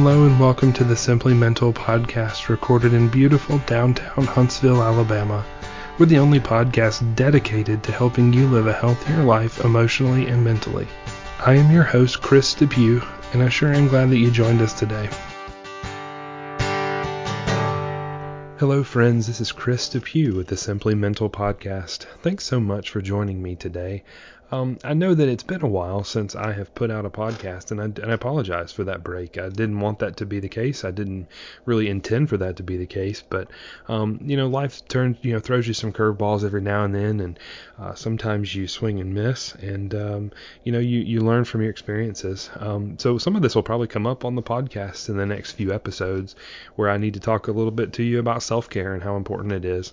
Hello and welcome to the Simply Mental podcast recorded in beautiful downtown Huntsville, Alabama. We're the only podcast dedicated to helping you live a healthier life emotionally and mentally. I am your host, Chris Depew, and I sure am glad that you joined us today. Hello, friends. This is Chris Depew with the Simply Mental podcast. Thanks so much for joining me today. Um, I know that it's been a while since I have put out a podcast, and I, and I apologize for that break. I didn't want that to be the case. I didn't really intend for that to be the case, but um, you know, life turns, you know, throws you some curveballs every now and then, and uh, sometimes you swing and miss, and um, you know, you you learn from your experiences. Um, so some of this will probably come up on the podcast in the next few episodes, where I need to talk a little bit to you about self care and how important it is.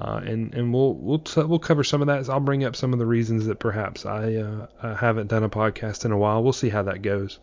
Uh, and and we'll we'll t- we'll cover some of that. I'll bring up some of the reasons that perhaps I, uh, I haven't done a podcast in a while. We'll see how that goes.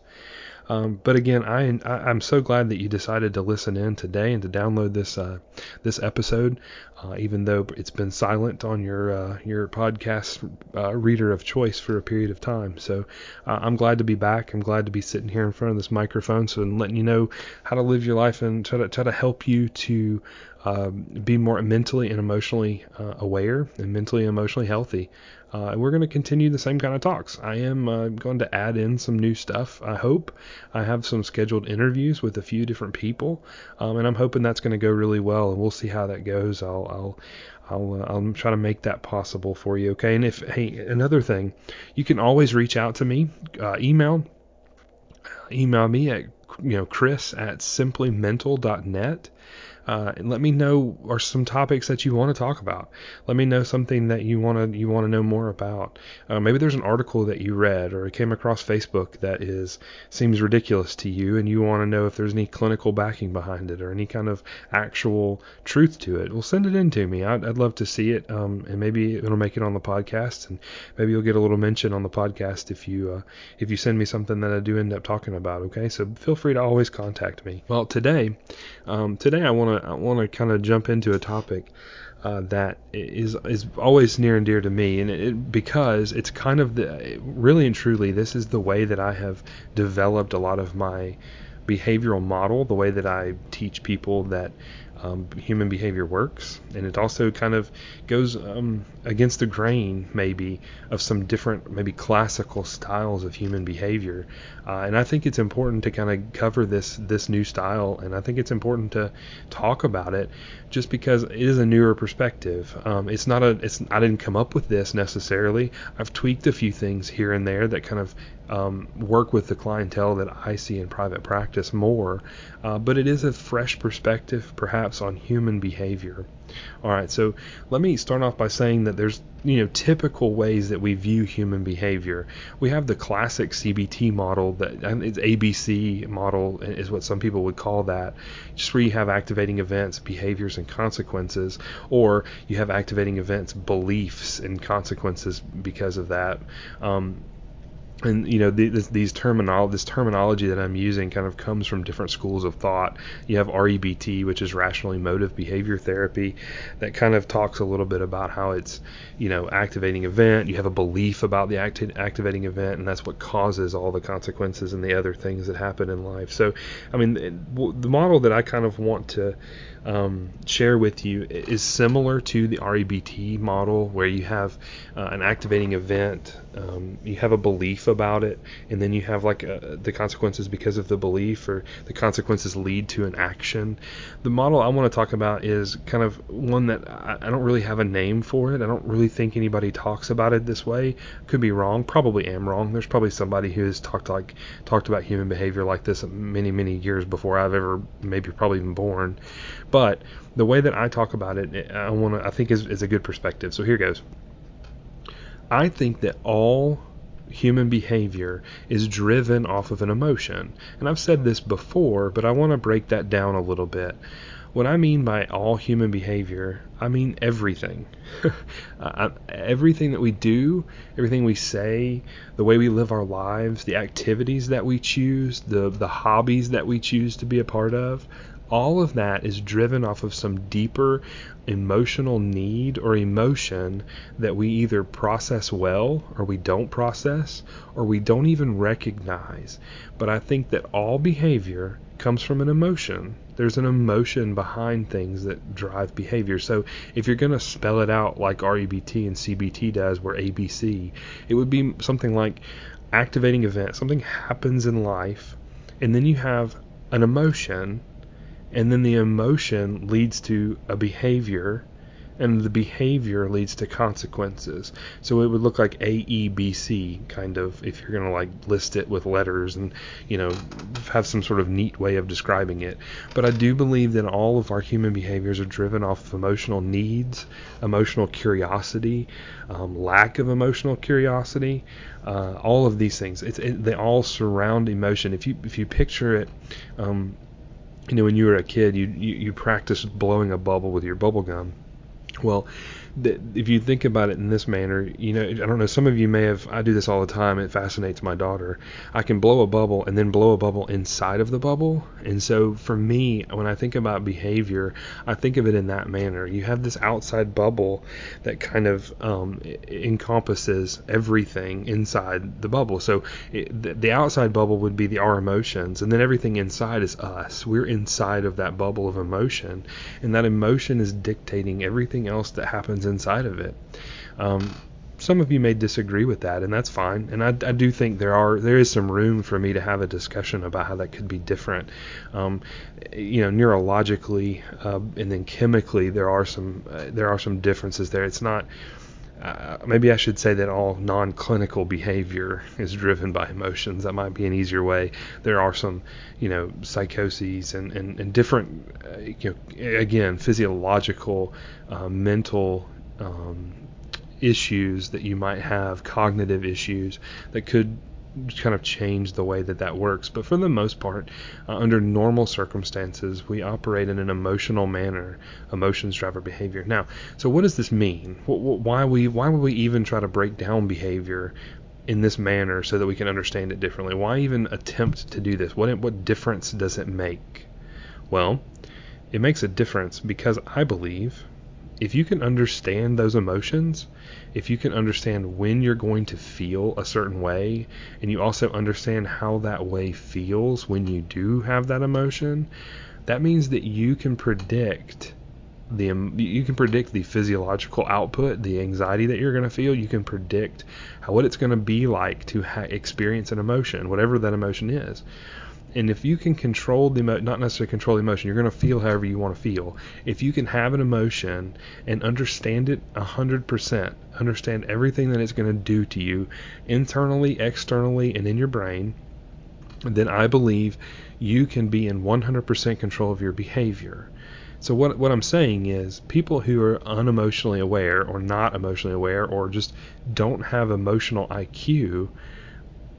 Um, but again, I, I am so glad that you decided to listen in today and to download this uh, this episode, uh, even though it's been silent on your uh, your podcast uh, reader of choice for a period of time. So uh, I'm glad to be back. I'm glad to be sitting here in front of this microphone, so and letting you know how to live your life and try to try to help you to um, be more mentally and emotionally uh, aware and mentally and emotionally healthy. Uh, and we're going to continue the same kind of talks. I am uh, going to add in some new stuff. I hope I have some scheduled interviews with a few different people, um, and I'm hoping that's going to go really well. And we'll see how that goes. I'll I'll I'll, uh, I'll try to make that possible for you. Okay. And if hey, another thing, you can always reach out to me. Uh, email email me at you know chris at simplymental.net uh, and let me know are some topics that you want to talk about. Let me know something that you want to you want to know more about. Uh, maybe there's an article that you read or came across Facebook that is seems ridiculous to you, and you want to know if there's any clinical backing behind it or any kind of actual truth to it. Well, send it in to me. I'd, I'd love to see it, um, and maybe it'll make it on the podcast, and maybe you'll get a little mention on the podcast if you uh, if you send me something that I do end up talking about. Okay, so feel free to always contact me. Well, today, um, today I want to I want to kind of jump into a topic uh, that is is always near and dear to me, and it, because it's kind of the really and truly this is the way that I have developed a lot of my behavioral model, the way that I teach people that um, human behavior works, and it also kind of goes um, against the grain, maybe, of some different, maybe classical styles of human behavior. Uh, and I think it's important to kind of cover this this new style, and I think it's important to talk about it, just because it is a newer perspective. Um, it's not a, it's I didn't come up with this necessarily. I've tweaked a few things here and there that kind of um, work with the clientele that I see in private practice more, uh, but it is a fresh perspective, perhaps, on human behavior. All right, so let me start off by saying that there's you know typical ways that we view human behavior. We have the classic CBT model that and it's ABC model is what some people would call that, just where you have activating events, behaviors, and consequences, or you have activating events, beliefs, and consequences because of that. Um, and you know these, these terminal this terminology that I'm using kind of comes from different schools of thought. You have REBT, which is rational emotive behavior therapy, that kind of talks a little bit about how it's you know activating event. You have a belief about the acti- activating event, and that's what causes all the consequences and the other things that happen in life. So, I mean, the model that I kind of want to um, share with you is similar to the REBT model, where you have uh, an activating event, um, you have a belief about it, and then you have like uh, the consequences because of the belief, or the consequences lead to an action. The model I want to talk about is kind of one that I, I don't really have a name for it. I don't really think anybody talks about it this way. Could be wrong. Probably am wrong. There's probably somebody who has talked like talked about human behavior like this many many years before I've ever maybe probably been born. But the way that I talk about it, I want to, I think is, is a good perspective. So here goes. I think that all human behavior is driven off of an emotion. And I've said this before, but I want to break that down a little bit. What I mean by all human behavior, I mean everything. uh, everything that we do, everything we say, the way we live our lives, the activities that we choose, the the hobbies that we choose to be a part of, all of that is driven off of some deeper emotional need or emotion that we either process well or we don't process or we don't even recognize. But I think that all behavior comes from an emotion. There's an emotion behind things that drive behavior. So if you're going to spell it out like REBT and CBT does, where ABC, it would be something like activating event. Something happens in life, and then you have an emotion and then the emotion leads to a behavior and the behavior leads to consequences. So it would look like A E B C kind of if you're going to like list it with letters and you know have some sort of neat way of describing it. But I do believe that all of our human behaviors are driven off of emotional needs, emotional curiosity, um, lack of emotional curiosity, uh, all of these things. It's it, they all surround emotion. If you if you picture it. Um, you know, when you were a kid, you, you, you practiced blowing a bubble with your bubble gum. Well, if you think about it in this manner, you know, I don't know, some of you may have, I do this all the time. It fascinates my daughter. I can blow a bubble and then blow a bubble inside of the bubble. And so for me, when I think about behavior, I think of it in that manner. You have this outside bubble that kind of um, encompasses everything inside the bubble. So it, the, the outside bubble would be the, our emotions, and then everything inside is us. We're inside of that bubble of emotion, and that emotion is dictating everything else that happens happens inside of it. Um, some of you may disagree with that, and that's fine. And I, I, do think there are there is some room for me to have a discussion about how that could be different. Um, you know, neurologically uh, and then chemically, there are some uh, there are some differences there. It's not. Uh, maybe I should say that all non-clinical behavior is driven by emotions. That might be an easier way. There are some, you know, psychoses and and, and different, uh, you know, again, physiological, uh, mental um, issues that you might have, cognitive issues that could kind of change the way that that works. But for the most part, uh, under normal circumstances, we operate in an emotional manner. Emotions drive our behavior. Now, so what does this mean? Why we why would we even try to break down behavior in this manner so that we can understand it differently? Why even attempt to do this? What what difference does it make? Well, it makes a difference because I believe if you can understand those emotions, if you can understand when you're going to feel a certain way, and you also understand how that way feels when you do have that emotion, that means that you can predict the you can predict the physiological output, the anxiety that you're going to feel. You can predict how, what it's going to be like to ha- experience an emotion, whatever that emotion is. And if you can control the emo- not necessarily control the emotion, you're going to feel however you want to feel. If you can have an emotion and understand it 100%, understand everything that it's going to do to you internally, externally, and in your brain, then I believe you can be in 100% control of your behavior. So what what I'm saying is people who are unemotionally aware or not emotionally aware or just don't have emotional IQ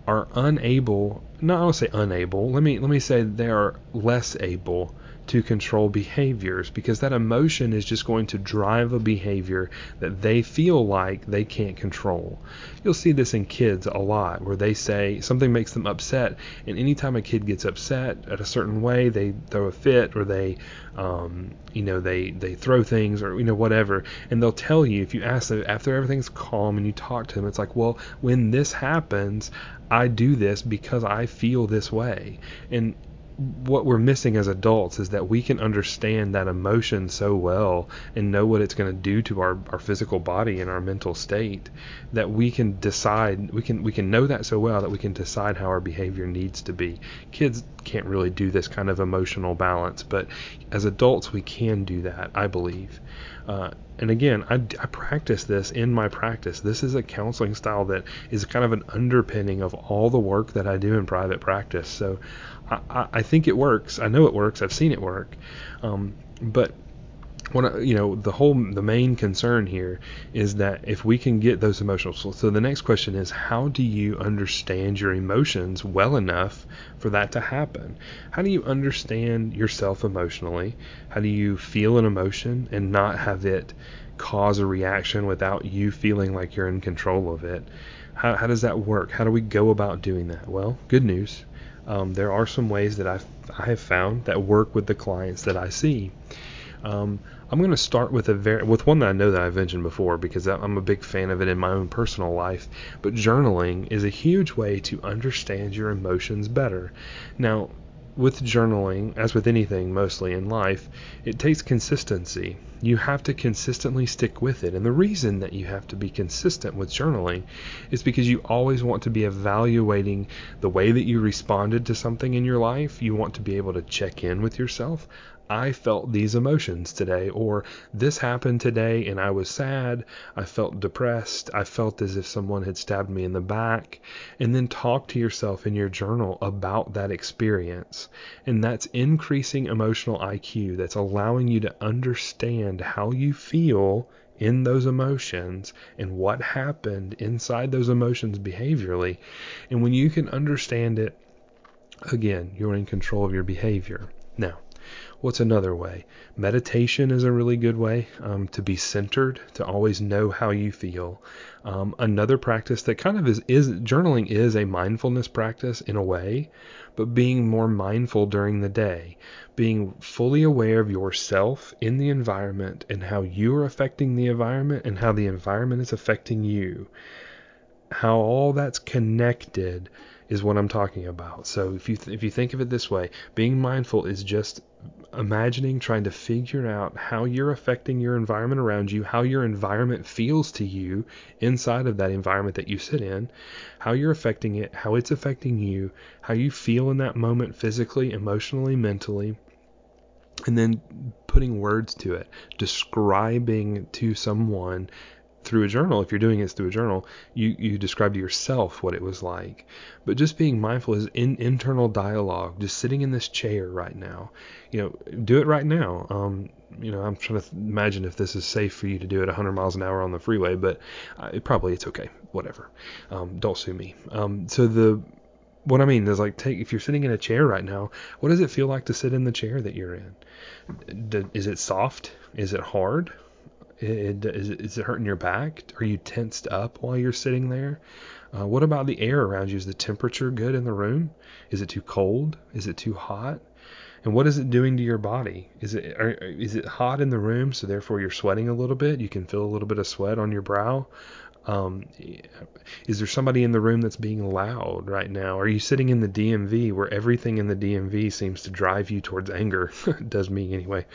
are unable not I'll say unable. Let me let me say they are less able to control behaviors because that emotion is just going to drive a behavior that they feel like they can't control. You'll see this in kids a lot where they say something makes them upset, and anytime a kid gets upset at a certain way, they throw a fit or they, um, you know, they they throw things or you know whatever, and they'll tell you if you ask them after everything's calm and you talk to them, it's like, well, when this happens, I do this because I feel this way. And what we're missing as adults is that we can understand that emotion so well and know what it's going to do to our, our physical body and our mental state that we can decide we can we can know that so well that we can decide how our behavior needs to be. Kids can't really do this kind of emotional balance but as adults we can do that i believe. Uh, and again, I, I, practice this in my practice. This is a counseling style that is kind of an underpinning of all the work that I do in private practice. So I, I think it works. I know it works. I've seen it work. Um, but what you know, the whole the main concern here is that if we can get those emotions. So, the next question is, how do you understand your emotions well enough for that to happen? How do you understand yourself emotionally? How do you feel an emotion and not have it cause a reaction without you feeling like you're in control of it? How, how does that work? How do we go about doing that? Well, good news Um, there are some ways that I've, I have found that work with the clients that I see. Um, I'm going to start with a very with one that I know that I've mentioned before because I'm a big fan of it in my own personal life. But journaling is a huge way to understand your emotions better. Now, with journaling, as with anything mostly in life, it takes consistency. You have to consistently stick with it. And the reason that you have to be consistent with journaling is because you always want to be evaluating the way that you responded to something in your life. You want to be able to check in with yourself. I felt these emotions today, or this happened today and I was sad, I felt depressed, I felt as if someone had stabbed me in the back, and then talk to yourself in your journal about that experience. And that's increasing emotional IQ, that's allowing you to understand how you feel in those emotions and what happened inside those emotions behaviorally. And when you can understand it, again, you're in control of your behavior. Now, What's another way? Meditation is a really good way um, to be centered, to always know how you feel. Um, another practice that kind of is, is journaling is a mindfulness practice in a way, but being more mindful during the day, being fully aware of yourself in the environment and how you are affecting the environment and how the environment is affecting you. How all that's connected is what I'm talking about. So if you th- if you think of it this way, being mindful is just imagining trying to figure out how you're affecting your environment around you, how your environment feels to you inside of that environment that you sit in, how you're affecting it, how it's affecting you, how you feel in that moment physically, emotionally, mentally, and then putting words to it, describing to someone through a journal, if you're doing it through a journal, you, you describe to yourself what it was like. But just being mindful is in internal dialogue, just sitting in this chair right now. You know, do it right now. Um, you know, I'm trying to imagine if this is safe for you to do at 100 miles an hour on the freeway, but uh, it probably it's okay. Whatever. Um, don't sue me. Um, so the what I mean is like take if you're sitting in a chair right now, what does it feel like to sit in the chair that you're in? Is it soft? Is it hard? It, is, it, is it hurting your back? Are you tensed up while you're sitting there? Uh, what about the air around you? Is the temperature good in the room? Is it too cold? Is it too hot? And what is it doing to your body? Is it are, is it hot in the room, so therefore you're sweating a little bit? You can feel a little bit of sweat on your brow. Um, is there somebody in the room that's being loud right now? Are you sitting in the DMV where everything in the DMV seems to drive you towards anger? does me anyway.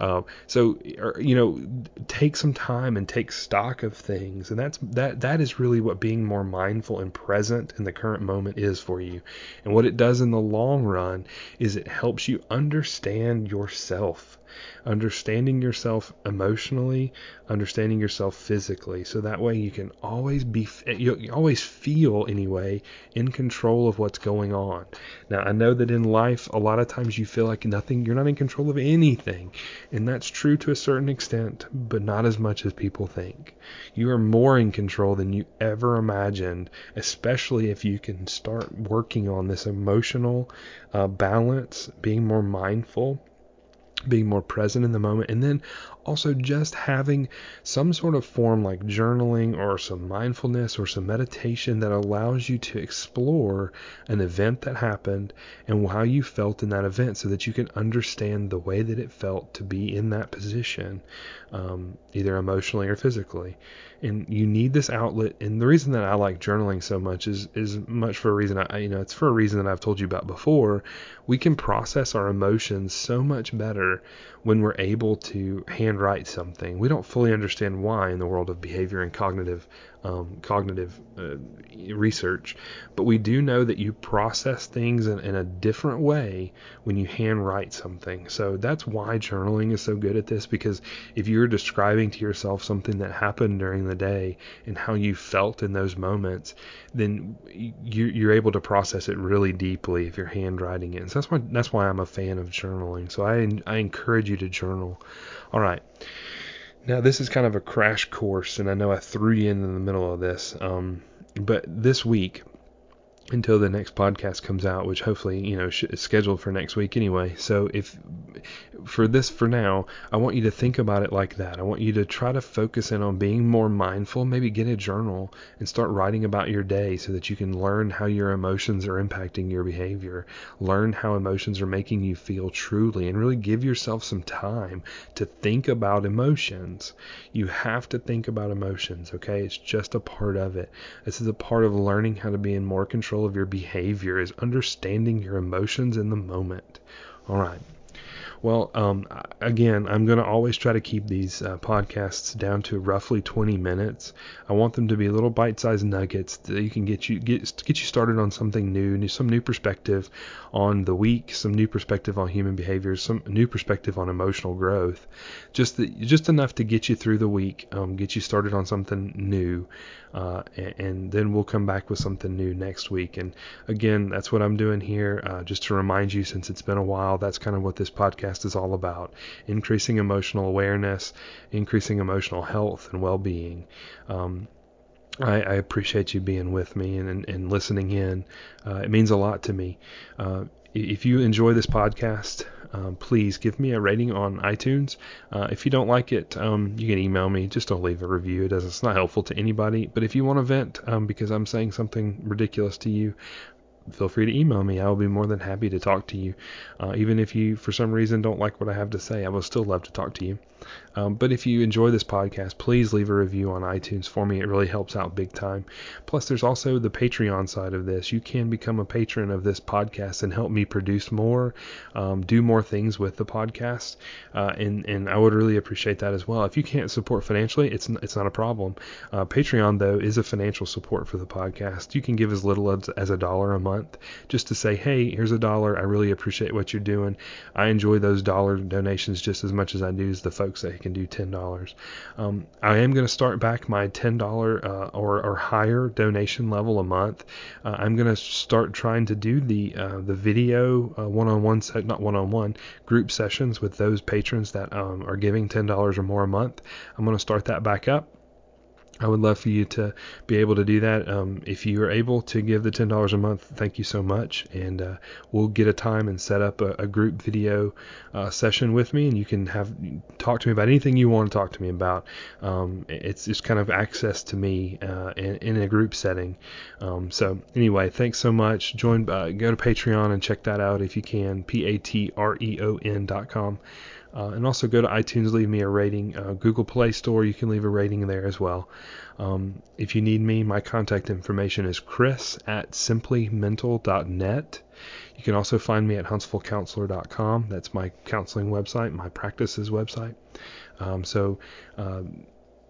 Uh, so you know, take some time and take stock of things, and that's that that is really what being more mindful and present in the current moment is for you. And what it does in the long run is it helps you understand yourself understanding yourself emotionally, understanding yourself physically. So that way you can always be, you always feel anyway in control of what's going on. Now, I know that in life, a lot of times you feel like nothing, you're not in control of anything. And that's true to a certain extent, but not as much as people think. You are more in control than you ever imagined, especially if you can start working on this emotional uh, balance, being more mindful being more present in the moment, and then also just having some sort of form like journaling or some mindfulness or some meditation that allows you to explore an event that happened and how you felt in that event so that you can understand the way that it felt to be in that position, um, either emotionally or physically. And you need this outlet. And the reason that I like journaling so much is is much for a reason I you know it's for a reason that I've told you about before. We can process our emotions so much better when we're able to handwrite something. We don't fully understand why in the world of behavior and cognitive um, cognitive uh, research, but we do know that you process things in, in, a different way when you handwrite something. So that's why journaling is so good at this because if you're describing to yourself something that happened during the day and how you felt in those moments, then you, are able to process it really deeply if you're handwriting it. so that's why that's why I'm a fan of journaling. So I I encourage you to journal. All right. Now, this is kind of a crash course, and I know I threw you in in the middle of this, um, but this week until the next podcast comes out, which hopefully you know is scheduled for next week anyway. So if for this for now, I want you to think about it like that. I want you to try to focus in on being more mindful. Maybe get a journal and start writing about your day so that you can learn how your emotions are impacting your behavior. Learn how emotions are making you feel truly, and really give yourself some time to think about emotions. You have to think about emotions. Okay, it's just a part of it. This is a part of learning how to be in more control control of your behavior is understanding your emotions in the moment. All right. Well, um, again, I'm going to always try to keep these uh, podcasts down to roughly 20 minutes. I want them to be little bite-sized nuggets that you can get you get get you started on something new, some new perspective on the week, some new perspective on human behavior, some new perspective on emotional growth. Just the, just enough to get you through the week, um, get you started on something new, uh, and, and, then we'll come back with something new next week. And again, that's what I'm doing here, uh, just to remind you, since it's been a while, that's kind of what this podcast podcast is all about increasing emotional awareness, increasing emotional health and well being. Um, I, I, appreciate you being with me and, and, and listening in. Uh, it means a lot to me. Uh, if you enjoy this podcast, um, please give me a rating on iTunes. Uh, if you don't like it, um, you can email me. Just don't leave a review. It doesn't, it's not helpful to anybody. But if you want to vent um, because I'm saying something ridiculous to you, feel free to email me. I will be more than happy to talk to you. Uh, even if you, for some reason, don't like what I have to say, I will still love to talk to you. Um, but if you enjoy this podcast, please leave a review on iTunes for me. It really helps out big time. Plus, there's also the Patreon side of this. You can become a patron of this podcast and help me produce more, um, do more things with the podcast, uh, and and I would really appreciate that as well. If you can't support financially, it's it's not a problem. Uh, Patreon though is a financial support for the podcast. You can give as little as, as a dollar a month just to say, hey, here's a dollar. I really appreciate what you're doing. I enjoy those dollar donations just as much as I do as the folks that can do $10. Um, I am going to start back my $10 uh, or, or higher donation level a month. Uh, I'm going to start trying to do the uh, the video one-on-one set, not one-on-one group sessions with those patrons that um, are giving $10 or more a month. I'm going to start that back up. I would love for you to be able to do that. Um, if you are able to give the $10 a month, thank you so much. And uh, we'll get a time and set up a, a group video uh, session with me, and you can have talk to me about anything you want to talk to me about. Um, it's just kind of access to me uh, in, in, a group setting. Um, so anyway, thanks so much. Join, uh, go to Patreon and check that out if you can. P A T R E O N dot com. Uh, and also go to iTunes, leave me a rating. Uh, Google Play Store, you can leave a rating there as well. Um, if you need me, my contact information is chris at simplymental.net. You can also find me at huntsvillecounselor.com. That's my counseling website, my practices website. Um, so um,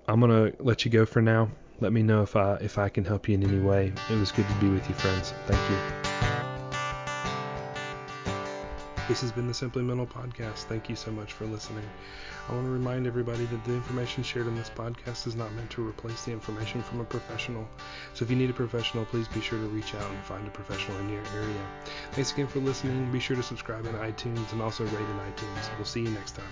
I'm going to let you go for now. Let me know if I, if I can help you in any way. It was good to be with you, friends. Thank you. This has been the Simply Mental Podcast. Thank you so much for listening. I want to remind everybody that the information shared in this podcast is not meant to replace the information from a professional. So if you need a professional, please be sure to reach out and find a professional in your area. Thanks again for listening. Be sure to subscribe in iTunes and also rate in iTunes. We'll see you next time.